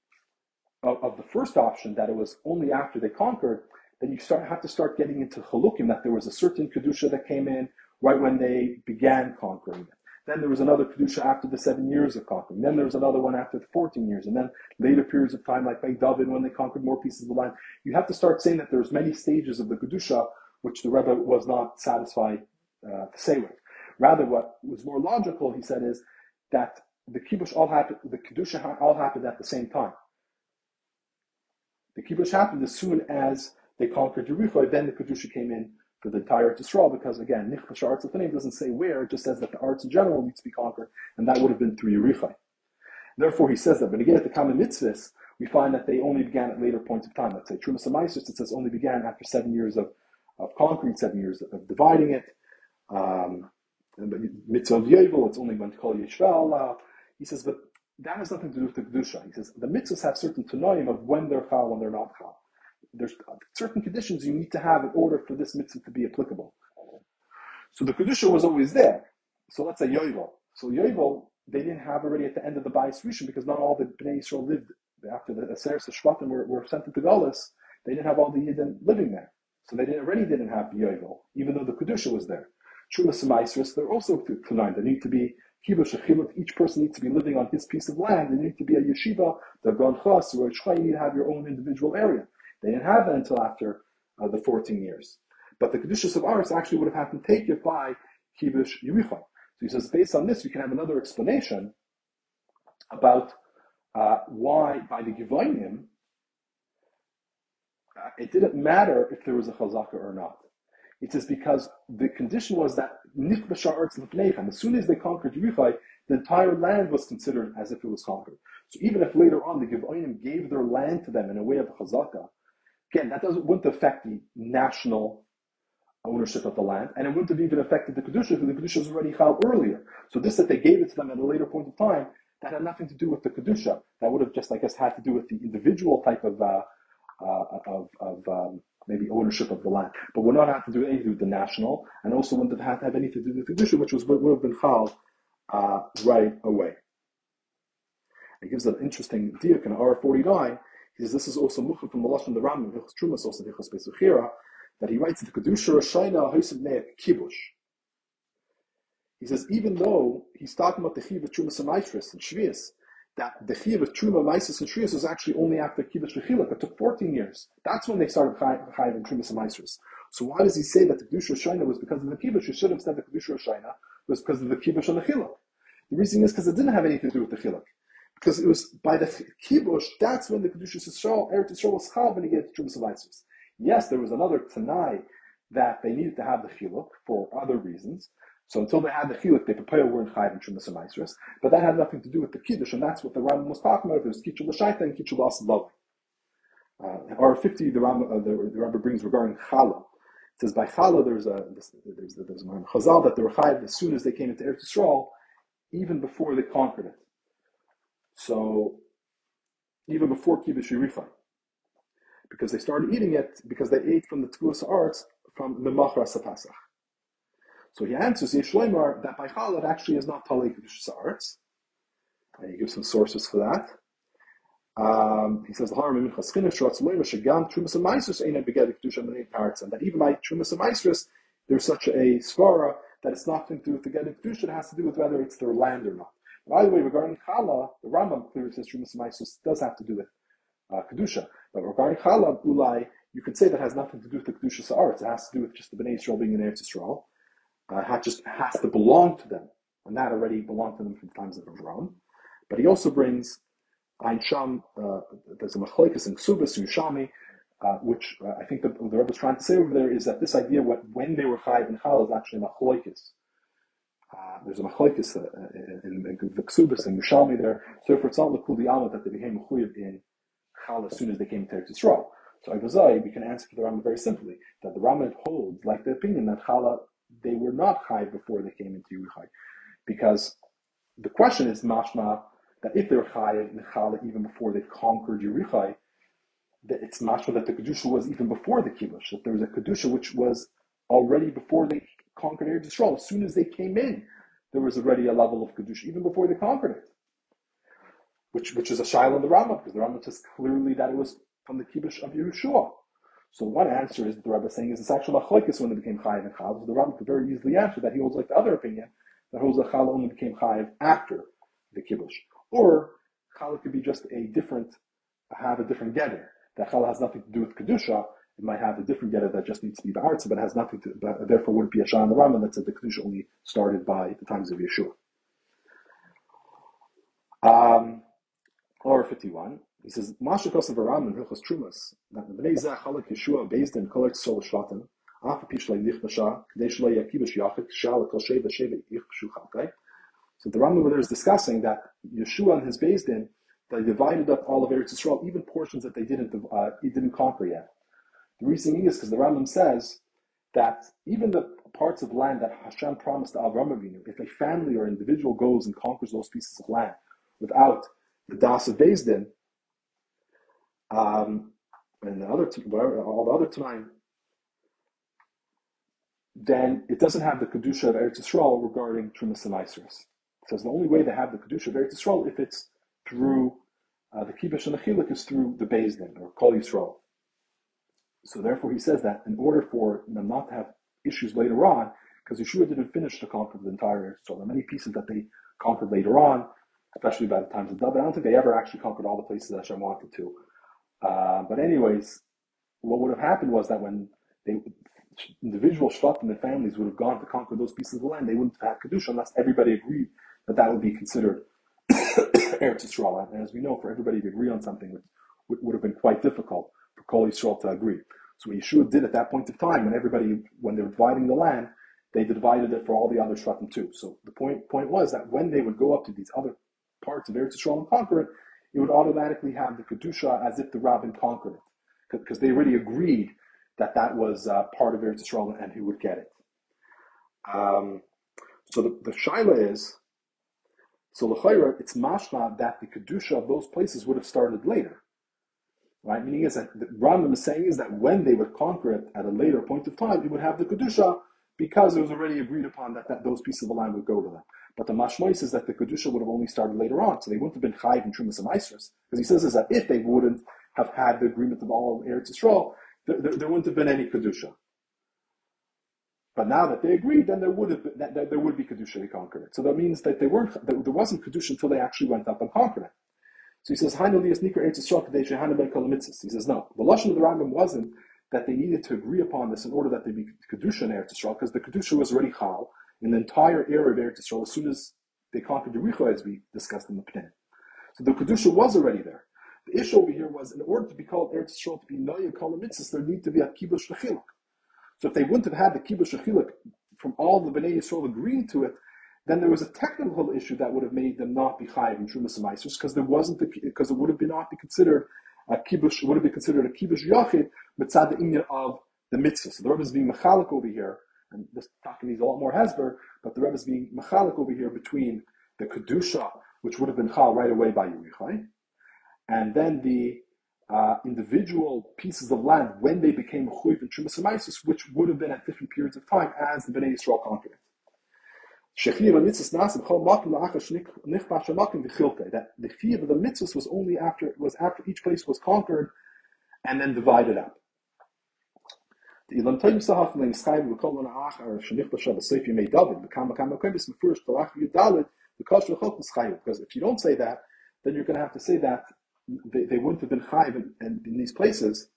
of, of the first option that it was only after they conquered, then you start have to start getting into chalukim that there was a certain kedusha that came in right when they began conquering it. Then there was another kedusha after the seven years of conquering. Then there was another one after the 14 years, and then later periods of time, like by David when they conquered more pieces of the land. You have to start saying that there's many stages of the kedusha which the Rebbe was not satisfied uh, to say with. Rather, what was more logical, he said, is that the kibush all happened, the kedusha all happened at the same time. The kibush happened as soon as they conquered Jericho. Then the kedusha came in for the entire Yisrael, because again, nichbash arts of the doesn't say where; it just says that the arts in general needs to be conquered, and that would have been through Yericho. Therefore, he says that. But again, at the common mitzvahs, we find that they only began at later points of time. Let's say Trumas and it says only began after seven years of of conquering, seven years of dividing it. Um, mitzvah of Yovel, it's only when to call Yishvel. Uh, he says, but that has nothing to do with the Kedusha. He says, the mitzvahs have certain tanoim of when they're chal, when they're not chal. There's certain conditions you need to have in order for this mitzvah to be applicable. So the Kedusha was always there. So let's say Yovel. So Yovel, they didn't have already at the end of the Bayis Rishon because not all the Bnei Yisrael lived after the Aseres Shvatim were, were sent into Galus. They didn't have all the Yidden living there. So they didn't, already didn't have Yovel, even though the Kedusha was there. Trumas and they're also Tanai. They need to be Kibush Achilot. Each person needs to be living on his piece of land. They need to be a yeshiva, the Chas, or you need to have your own individual area. They didn't have that until after uh, the 14 years. But the Kedushas of Aris actually would have happened taken by Kibush Yericha. So he says, based on this, you can have another explanation about uh, why by the Givonim, uh, it didn't matter if there was a chazaka or not. It says because the condition was that as soon as they conquered Yerichai, the entire land was considered as if it was conquered. So even if later on the Givonim gave their land to them in a way of chazaka, again, that doesn't wouldn't affect the national ownership of the land, and it wouldn't have even affected the kedusha because the kedusha was already chal earlier. So this that they gave it to them at a later point of time, that had nothing to do with the kedusha. That would have just, I guess, had to do with the individual type of uh, uh, of, of um, maybe ownership of the land. But would not have to do anything with the national, and also wouldn't have had to have anything to do with the Kedusha, which was would have been Chal uh, right away. It gives an interesting diak in R49. He says this is also Mukhah from the Lashon the Ram, Hilchas Trumas, also Hilchas Besuchira, that he writes the Kedusha Rashayna Hosev Neek Kibush. He says even though he's talking about the Chiv of Trumas and Shvius, that the Chiyuv of Truma, Mises, and Shrius was actually only after Kibush V'chiluk. It took 14 years. That's when they started Chayiv and Trumas and. So why does he say that the Kedusha Shina was because of the Kibush? He should have said the Kedusha Shina was because of the Kibbush and the Chiluk. The reason is because it didn't have anything to do with the Chiluk. Because it was by the Kibbush, that's when the Kedusha Yisrael, Eretz Yisrael was Chal when he gave Trumas. Yes, there was another Tanai that they needed to have the Chiluk for other reasons, so until they had the chiluk, they prepare were in chayv and trumas and but that had nothing to do with the kiddush, and that's what the Rambam was talking about. There's kitchul l'shaita and kitchul l'asalav. Uh, or 50, the Rambam, uh, the, the Rambam brings regarding challah. It says by challah there's a there's there's, there's a chazal that they were chayv as soon as they came into Eretz Yisrael, even before they conquered it. So even before kiddush yirifai, because they started eating it because they ate from the tgulas arts from the machra sapasach. So he answers Yeshleimar that by Chal it actually is not Tali Kedusha Sa'aretz. And he gives some sources for that. Um, he says the Harim Minchas Chinish Ratz Loim Shagam Trumas and Maisus Ein Beged Kedusha Menei Parts, and that even by Trumas and there's such a svara that it's nothing to do with the Ged Kedusha. It has to do with whether it's their land or not. By the way, regarding Chala, the Rambam clearly says Trumas and Maisus does have to do with uh, Kedusha. But regarding Chala, Ulai, you could say that has nothing to do with the Kedusha Sa'aretz. It has to do with just the Bnei Israel being in Eretz Yisrael uh, just has to belong to them, and that already belonged to them from the times of Rome. But he also brings Ein Sham, uh, there's a Machlekes in Ksubas, Yerushalmi, uh, which uh, I think the, the Rebbe is trying to say over there is that this idea what when they were Chayiv and Chal is actually Machlekes. Uh, there's a Machlekes uh, in, in, in the Ksubas and Yerushalmi there. So if it's not Lakul Yama that they became Mechuyev in Chal as soon as they came to Eretz Yisrael. So Ivazai, we can answer the Rambam very simply that the Rambam holds like the opinion that Chala they were not high before they came into Yerichai. Because the question is mashma that if they were high in Chala even before they conquered Yerichai, that it's mashma that the kedusha was even before the kibush. That there was a kedusha which was already before they conquered Eretz Yisrael. As soon as they came in, there was already a level of kedusha even before they conquered it. Which which is a shaila in the Rambam because the Rambam says clearly that it was from the kibush of Yerushua. So one answer is the Rebbe is saying is it's actually machlokes when they became chayiv and chal. So the Rebbe could very easily answer that he holds like the other opinion that holds that chal only became chayiv after the kibush, or chal could be just a different have a different getter. That chal has nothing to do with kedusha. It might have a different getter that just needs to be the hearts, but it has nothing to. But therefore, wouldn't be a shah in the Rambam that said the kedusha only started by the times of Yeshua. Um, or 51. He says, Masha Kosav Aram and Hilchos Trumas, that the Bnei Zeh Chalak Yeshua based in Kolek Sol Shvatim, Afa Pishlei Nichbasha, Kadesh Lo Yakibash Yachik, Shal Kol Sheva Sheva Yichbashu Chalkai. So the Rambam there is discussing that Yeshua and his based in, they divided up all of Eretz Yisrael, even portions that they didn't, uh, he didn't conquer yet. The reason is because the Rambam says that even the parts of land that Hashem promised to Avram Avinu, if a family or individual goes and conquers those pieces of land without the Das of Din, um, and the other all the other time, then it doesn't have the kedusha of Eretz Yisrael regarding Trumas and Isras. It says the only way they have the kedusha of Eretz Yisrael if it's through uh, the kibush and the chiluk is through the Din or Kol Yisrael. So therefore, he says that in order for them not to have issues later on, because Yeshua didn't finish to conquer the entire Eretz Yisrael, there are many pieces that they conquered later on, especially by the times of David. I don't think they ever actually conquered all the places that Hashem wanted to. Uh, but anyways, what would have happened was that when they individual shvatim and families would have gone to conquer those pieces of land, they wouldn't have had kedusha unless everybody agreed that that would be considered Eretz Yisrael. And as we know, for everybody to agree on something would, would have been quite difficult for Kol Yisrael to agree. So what Yeshua did at that point of time, when everybody, when they were dividing the land, they divided it for all the other shvatim too. So the point point was that when they would go up to these other parts of Eretz Yisrael and conquer it, it would automatically have the Kedusha as if the Rabbin conquered it. Because they already agreed that that was uh, part of Eretz Yisrael and who would get it. Um, so the, the Shaila is, so L'chayra, it's mashma that the Kedusha of those places would have started later. Right? Meaning is that the Rambam is saying is that when they would conquer it at a later point of time, it would have the Kedusha because it was already agreed upon that, that those pieces of the land would go to them. But the mashmois is that the kedusha would have only started later on, so they wouldn't have been chayiv and trumas and because he says is that if they wouldn't have had the agreement of all Eretz Yisrael, there, there, there, wouldn't have been any kedusha. But now that they agreed, then there would have been, that, there would be kedusha. They conquered it. So that means that they weren't that there wasn't kedusha until they actually went up and conquered it. So he says. He says, no. The Lashon of the Rambam wasn't that they needed to agree upon this in order that they be Kedusha in Eretz Yisrael, because the Kedusha was already Chal in the entire area of Eretz Yisrael as soon as they conquered Yericho, as we discussed in the Pnei. So the Kedusha was already there. The issue over here was, in order to be called Eretz Yisrael, to be Noya Kol Mitzvahs, there need to be a Kibush Lechiluk. So if they wouldn't have had the Kibush Lechiluk from all the Bnei Yisrael agreeing to it, then there was a technical issue that would have made them not be chayiv in Trumas and because there wasn't because it would have been not be considered a kibush would have been considered a kibush yachid mitzad the inyan of the mitzvah. So the Rebbe is being mechalik over here, and this talking needs a lot more hesber, but the Rebbe is being mechalik over here between the kedusha, which would have been chal right away by Yerichai, and then the uh, individual pieces of land when they became chuyiv in Trumas and which would have been at different periods of time as the Bnei Yisrael conquered it. That the fear of the mitzvahs was only after was after each place was conquered and then divided up. Because if you don't say that then you're going to have to say that they, they wouldn't have been Chayv in, in, in, these places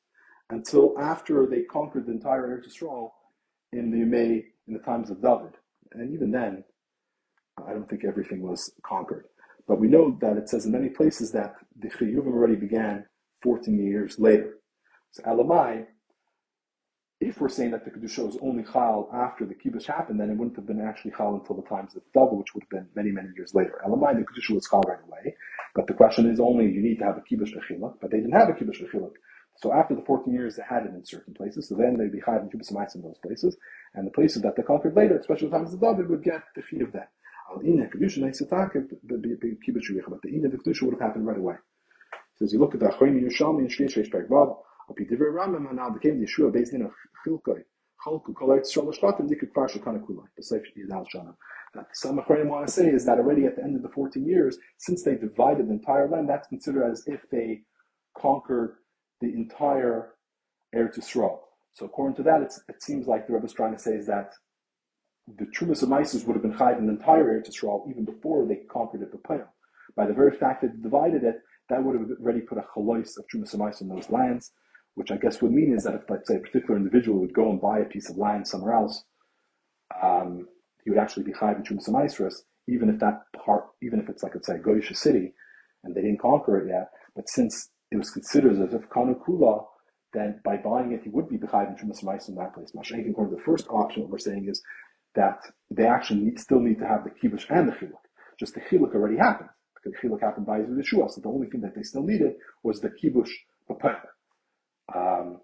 until after they conquered the entire Eretz Yisrael in the Yimei in the times of David and even then I don't think everything was conquered. But we know that it says in many places that the Chiyuvim already began 14 years later. So Elamai, if we're saying that the Kedusha was only Chal after the Kibush happened, then it wouldn't have been actually Chal until the times of double, which would have been many, many years later. Elamai, the Kedusha was Chal right away. But the question is only you need to have a Kibush Lechiluk, but they didn't have a Kibush Lechiluk. So after the 14 years, they had it in certain places. So then they'd be Chayv and Kibbutz in those places. And the places that they conquered later, especially the times of David, would get the Chi of that. But the Ina the Kedusha would have happened right away. So as you look at the Achroim Yerushalmi and Shlish Reish Now became the Yeshua based in a Chilkoi, Chalku Kol Eretz Yisrael Shvatim, Dikut Kvar Shekana Kulai, the Seif Yidal Shana. Some Achroim want to say is that already at the end of the 14 years, since they divided the entire land, that's considered as if they conquered the entire Eretz Yisrael. So according to that, it seems like the Rebbe is trying to say is that the Trumas of Isis would have been chayv in the entire Eretz Yisrael even before they conquered it B'Payim. By the very fact that they divided it, that would have already put a chalois of Trumas of Isis in those lands, which I guess would mean is that if, let's say, a particular individual would go and buy a piece of land somewhere else, um, he would actually be in Trumas of even if that part, even if it's like, let's say, a Goyish city, and they didn't conquer it yet, but since it was considered as if Kanukula, then by buying it, he would be behind in Trumas in that place. Mashiach, according to the first option, what we're saying is that they actually need, still need to have the kibush and the chiluk. Just the chiluk already happened because the chiluk happened by Yeshua. So the only thing that they still needed was the kibush b'peh. Um,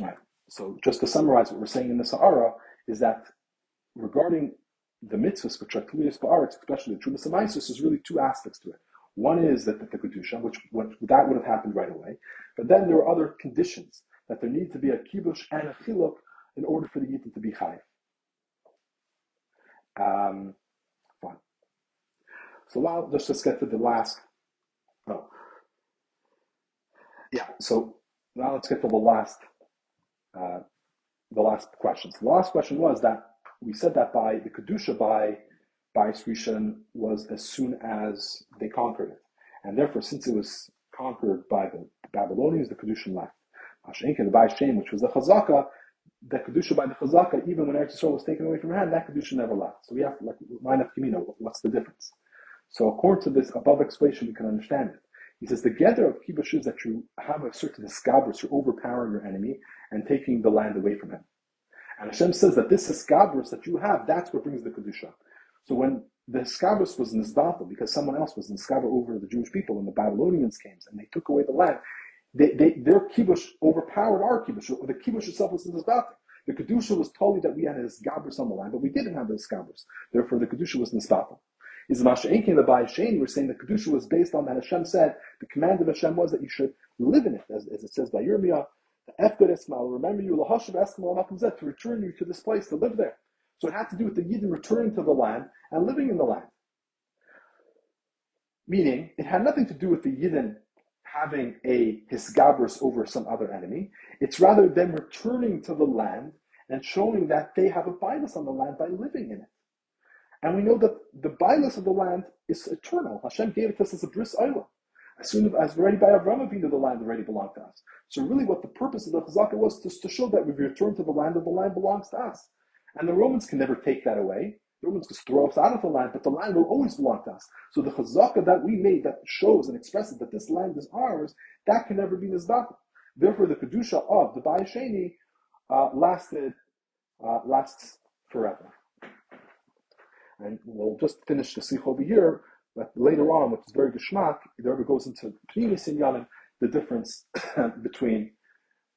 right. So just to summarize what we're saying in the Sahara is that regarding the mitzvahs, which are kliyas ba'aretz, especially the Trumas Amaisus, there's really two aspects to it. One is that the, kedusha, which, which that would have happened right away, but then there are other conditions that there need to be a kibush and a chiluk in order for the yidden to be chayiv. Um, fine. So now let's just get to the last. Oh, yeah. So now let's get to the last, uh, the last questions. The last question was that we said that by the kedusha by by Rishon was as soon as they conquered it, and therefore since it was conquered by the Babylonians, the kedusha left. Mashenkin, the Bayis which was the Chazaka, the kedusha by the chazaka, even when Eretz Yisrael was taken away from her hand, that kedusha never left. So we have to like line up Kimino. What's the difference? So according to this above explanation, we can understand it. He says the gather of kibush is that you have a certain escabrous, you're overpowering your enemy and taking the land away from him. And Hashem says that this escabrous that you have, that's what brings the kedusha. So when the escabrous was this because someone else was in Nisgabra over the Jewish people when the Babylonians came and they took away the land, they, they, their kibush overpowered our kibush. or The kibush itself was this. The kedusha was told that we had a gabris on the land, but we didn't have this gabris. Therefore, the kedusha was nisbata. Is Masha'inkin the Bayashani, we're saying the kedusha was based on that Hashem said the command of Hashem was that you should live in it, as, as it says by Yirmiyah. The Efgad Esmal, remember you, Lahashav Esmal to return you to this place to live there. So it had to do with the Yidden returning to the land and living in the land. Meaning, it had nothing to do with the Yidden having a hisgabrus over some other enemy. It's rather them returning to the land and showing that they have a bias on the land by living in it. And we know that the bias of the land is eternal. Hashem gave it to us as a bris oila. As soon as already by Avram Avinu, the land already belonged to us. So really what the purpose of the Chazaka was just to show that we've returned to the land and the land belongs to us. And the Romans can never take that away. The Romans can throw us out of the land, but the land will always belong to us. So the Chazaka that we made that shows and expresses that this land is ours, that can never be Nizbaka. Therefore, the Kedusha of the Bayasheni uh, lasted, uh, lasts forever. And we'll just finish the Sikh over here, but later on, which is very geschmack, the Rebbe goes into Pnimis Inyanim, the difference between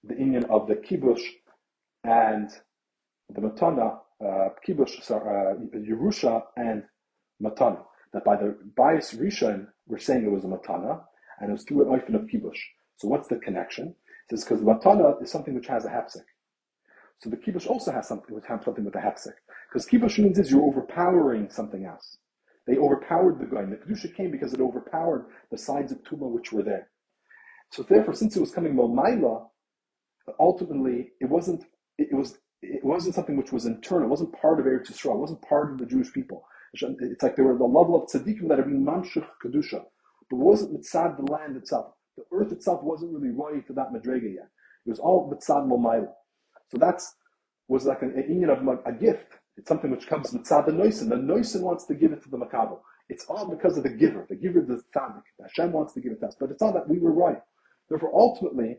the Inyan of the Kibush and the Matana, uh, Kibush, sorry, uh, Yerusha and Matana. That by the bias Rishon, we're saying it was a Matana, and it was through an Oifen of Kibush. So what's the connection? It says because Matana is something which has a hapsik. So the kibush also has something which has something with a hapsik. Because kibush means is you're overpowering something else. They overpowered the guy. The kedusha came because it overpowered the sides of tuma which were there. So therefore, since it was coming Momaila, ultimately it wasn't it was it wasn't something which was internal. It wasn't part of Eretz Yisrael. It wasn't part of the Jewish people. It's like they were the level of tzaddikim that are being mamshich kedusha, but it wasn't mitzad the land itself. The earth itself wasn't really right to that madrega yet. It was all mitzad momaila. So that's was like an, union of a gift. It's something which comes mitzad the noisin. The noisin wants to give it to the makabel. It's all because of the giver. The giver, is the tzaddik. Hashem wants to give it to us, but it's not that we were right. Therefore, ultimately,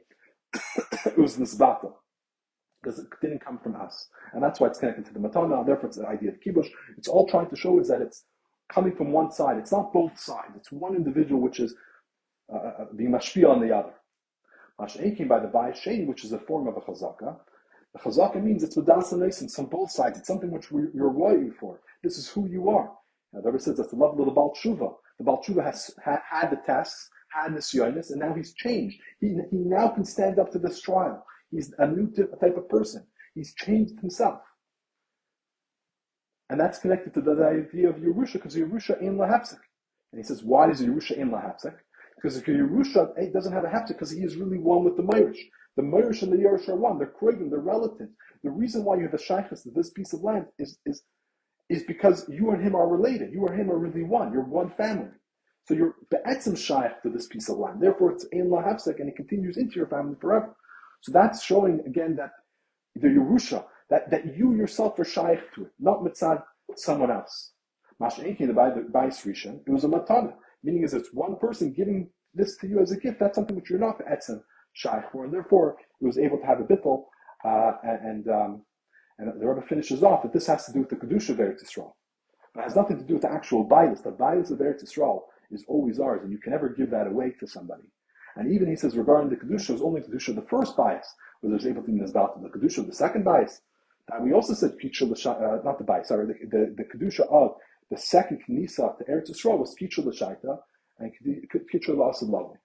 it was nisbata because it didn't come from us, and that's why it's connected to the matana. Therefore, it's the idea of kibush. It's all trying to show is that it's coming from one side. It's not both sides. It's one individual which is uh, uh, uh, being mashpia on the other. Mash'ekin by the Bayasheni, which is a form of a chazaka. The chazaka means it's and it's on both sides. It's something which you're worrying for. This is who you are. Now, the Rebbe says that's the level of the Baal Tshuva. The Baal Tshuva has ha, had the tests, had the Nisyonis, and now he's changed. He, he now can stand up to this trial. He's a new type of person. He's changed himself. And that's connected to the, the idea of Yerusha, because Yerusha in Lahapsik. And he says, why is Yerusha in Lahapsik? Because if Yerusha eh, doesn't have a haptic, because he is really one with the Meirish. The Meirish and the Yerush are one. They're Krogan, they're relatives. The reason why you have a shaykhs to this piece of land is, is, is because you and him are related. You and him are really one. You're one family. So you're be'etzim shaykh to this piece of land. Therefore, it's ein lahafsek, and it continues into your family forever. So that's showing again that the Yerusha, that, that you yourself are shaykh to it, not mitzad someone else. Masha'inki, the Bais Rishon, it was a matana. Meaning is it's one person giving this to you as a gift. That's something which you're not etzem shy for, and therefore it was able to have a bittel. Uh, and um, and the Rebbe finishes off that this has to do with the kedusha of Eretz Yisrael. But it has nothing to do with the actual bias. The bias of Eretz Yisrael is always ours, and you can never give that away to somebody. And even he says regarding the kedusha, is only kedusha of the first bias, where there's able to be about the kedusha of the second bias. And we also said uh, not the bias, sorry, the, the, the kedusha of the second Knisa to Eretz Yisrael was Kichur L'Shaita and Kichur L'Asid Lovely.